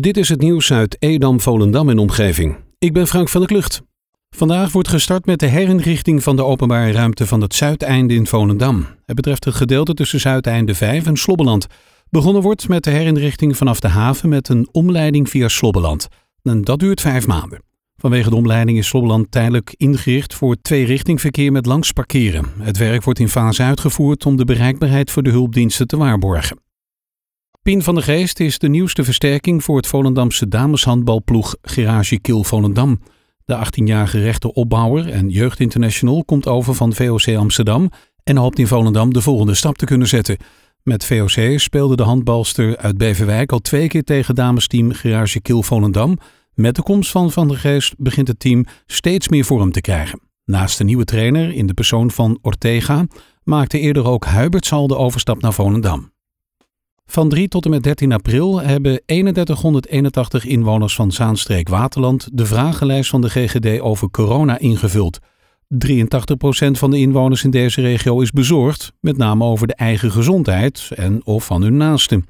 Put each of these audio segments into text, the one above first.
Dit is het nieuws uit Edam, Volendam en omgeving. Ik ben Frank van der Klucht. Vandaag wordt gestart met de herinrichting van de openbare ruimte van het Zuideinde in Volendam. Het betreft het gedeelte tussen Zuideinde 5 en Slobbeland. Begonnen wordt met de herinrichting vanaf de haven met een omleiding via Slobbeland. En dat duurt vijf maanden. Vanwege de omleiding is Slobbeland tijdelijk ingericht voor twee-richtingverkeer met langs parkeren. Het werk wordt in fase uitgevoerd om de bereikbaarheid voor de hulpdiensten te waarborgen. Pien van der Geest is de nieuwste versterking voor het Volendamse dameshandbalploeg Garage Kil Volendam. De 18-jarige rechteropbouwer en jeugdinternational komt over van VOC Amsterdam en hoopt in Volendam de volgende stap te kunnen zetten. Met VOC speelde de handbalster uit Beverwijk al twee keer tegen damesteam Garage Kil Volendam. Met de komst van Van der Geest begint het team steeds meer vorm te krijgen. Naast de nieuwe trainer in de persoon van Ortega maakte eerder ook Huberts al de overstap naar Volendam. Van 3 tot en met 13 april hebben 3181 inwoners van Zaanstreek Waterland de vragenlijst van de GGD over corona ingevuld. 83% van de inwoners in deze regio is bezorgd, met name over de eigen gezondheid en of van hun naasten.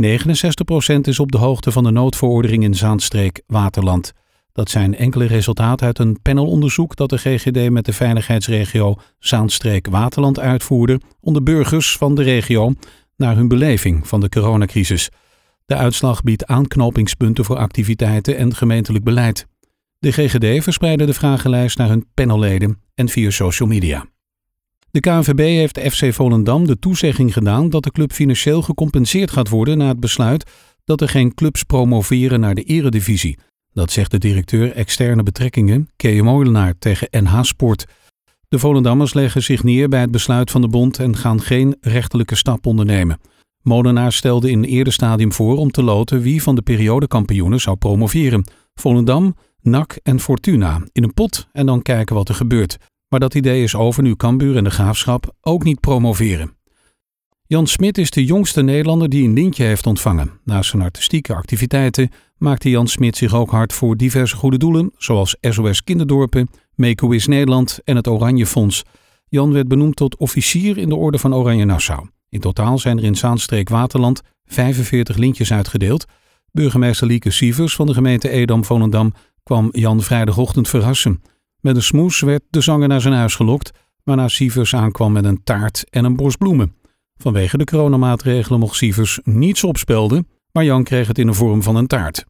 69% is op de hoogte van de noodverordening in Zaanstreek Waterland. Dat zijn enkele resultaten uit een panelonderzoek dat de GGD met de veiligheidsregio Zaanstreek Waterland uitvoerde onder burgers van de regio naar hun beleving van de coronacrisis. De uitslag biedt aanknopingspunten voor activiteiten en gemeentelijk beleid. De GGD verspreidde de vragenlijst naar hun panelleden en via social media. De KNVB heeft FC Volendam de toezegging gedaan dat de club financieel gecompenseerd gaat worden na het besluit dat er geen clubs promoveren naar de eredivisie. Dat zegt de directeur externe betrekkingen, Kees Molenaar, tegen NH Sport. De Volendammers leggen zich neer bij het besluit van de bond en gaan geen rechterlijke stap ondernemen. Molenaar stelde in een eerder stadium voor om te loten wie van de periodekampioenen zou promoveren. Volendam, NAC en Fortuna in een pot en dan kijken wat er gebeurt. Maar dat idee is over nu Cambuur en de Graafschap ook niet promoveren. Jan Smit is de jongste Nederlander die een lintje heeft ontvangen. Naast zijn artistieke activiteiten maakte Jan Smit zich ook hard voor diverse goede doelen, zoals SOS Kinderdorpen, Make-A-Wish Nederland en het Oranje Fonds. Jan werd benoemd tot officier in de Orde van Oranje Nassau. In totaal zijn er in Zaanstreek Waterland 45 lintjes uitgedeeld. Burgemeester Lieke Sievers van de gemeente Edam-Volendam kwam Jan vrijdagochtend verrassen. Met een smoes werd de zanger naar zijn huis gelokt, waarna Sievers aankwam met een taart en een bos bloemen. Vanwege de coronamaatregelen mocht Sievers niets opspelden, maar Jan kreeg het in de vorm van een taart.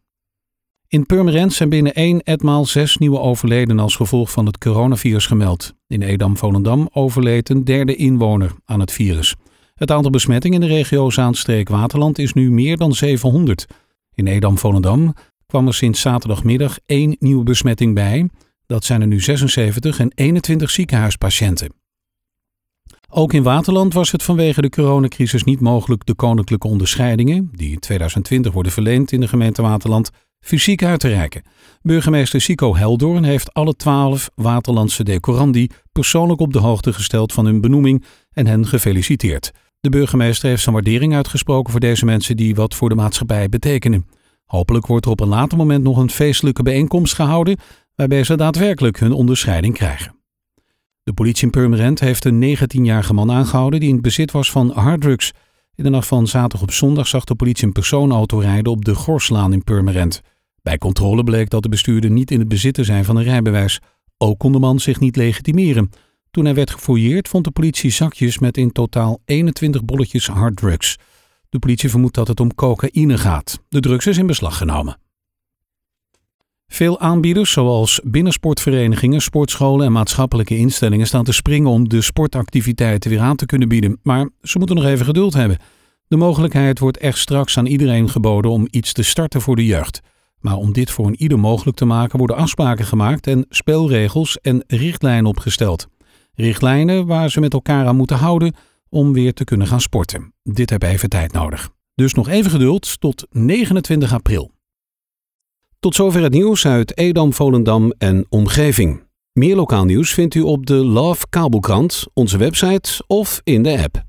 In Purmerend zijn binnen één etmaal zes nieuwe overleden als gevolg van het coronavirus gemeld. In Edam-Volendam overleed een derde inwoner aan het virus. Het aantal besmettingen in de regio Zaanstreek-Waterland is nu meer dan 700. In Edam-Volendam kwam er sinds zaterdagmiddag één nieuwe besmetting bij. Dat zijn er nu 76 en 21 ziekenhuispatiënten. Ook in Waterland was het vanwege de coronacrisis niet mogelijk de koninklijke onderscheidingen, die in 2020 worden verleend in de gemeente Waterland, fysiek uit te reiken. Burgemeester Sico Heldoorn heeft alle twaalf Waterlandse decorandi persoonlijk op de hoogte gesteld van hun benoeming en hen gefeliciteerd. De burgemeester heeft zijn waardering uitgesproken voor deze mensen die wat voor de maatschappij betekenen. Hopelijk wordt er op een later moment nog een feestelijke bijeenkomst gehouden waarbij ze daadwerkelijk hun onderscheiding krijgen. De politie in Purmerend heeft een 19-jarige man aangehouden die in het bezit was van harddrugs. In de nacht van zaterdag op zondag zag de politie een persoonauto rijden op de Gorslaan in Purmerend. Bij controle bleek dat de bestuurder niet in het bezit te zijn van een rijbewijs. Ook kon de man zich niet legitimeren. Toen hij werd gefouilleerd vond de politie zakjes met in totaal 21 bolletjes harddrugs. De politie vermoedt dat het om cocaïne gaat. De drugs is in beslag genomen. Veel aanbieders, zoals binnensportverenigingen, sportscholen en maatschappelijke instellingen, staan te springen om de sportactiviteiten weer aan te kunnen bieden. Maar ze moeten nog even geduld hebben. De mogelijkheid wordt echt straks aan iedereen geboden om iets te starten voor de jeugd. Maar om dit voor een ieder mogelijk te maken, worden afspraken gemaakt en spelregels en richtlijnen opgesteld. Richtlijnen waar ze met elkaar aan moeten houden om weer te kunnen gaan sporten. Dit heeft even tijd nodig. Dus nog even geduld tot 29 april. Tot zover het nieuws uit Edam, Volendam en omgeving. Meer lokaal nieuws vindt u op de Love Kabelkrant, onze website of in de app.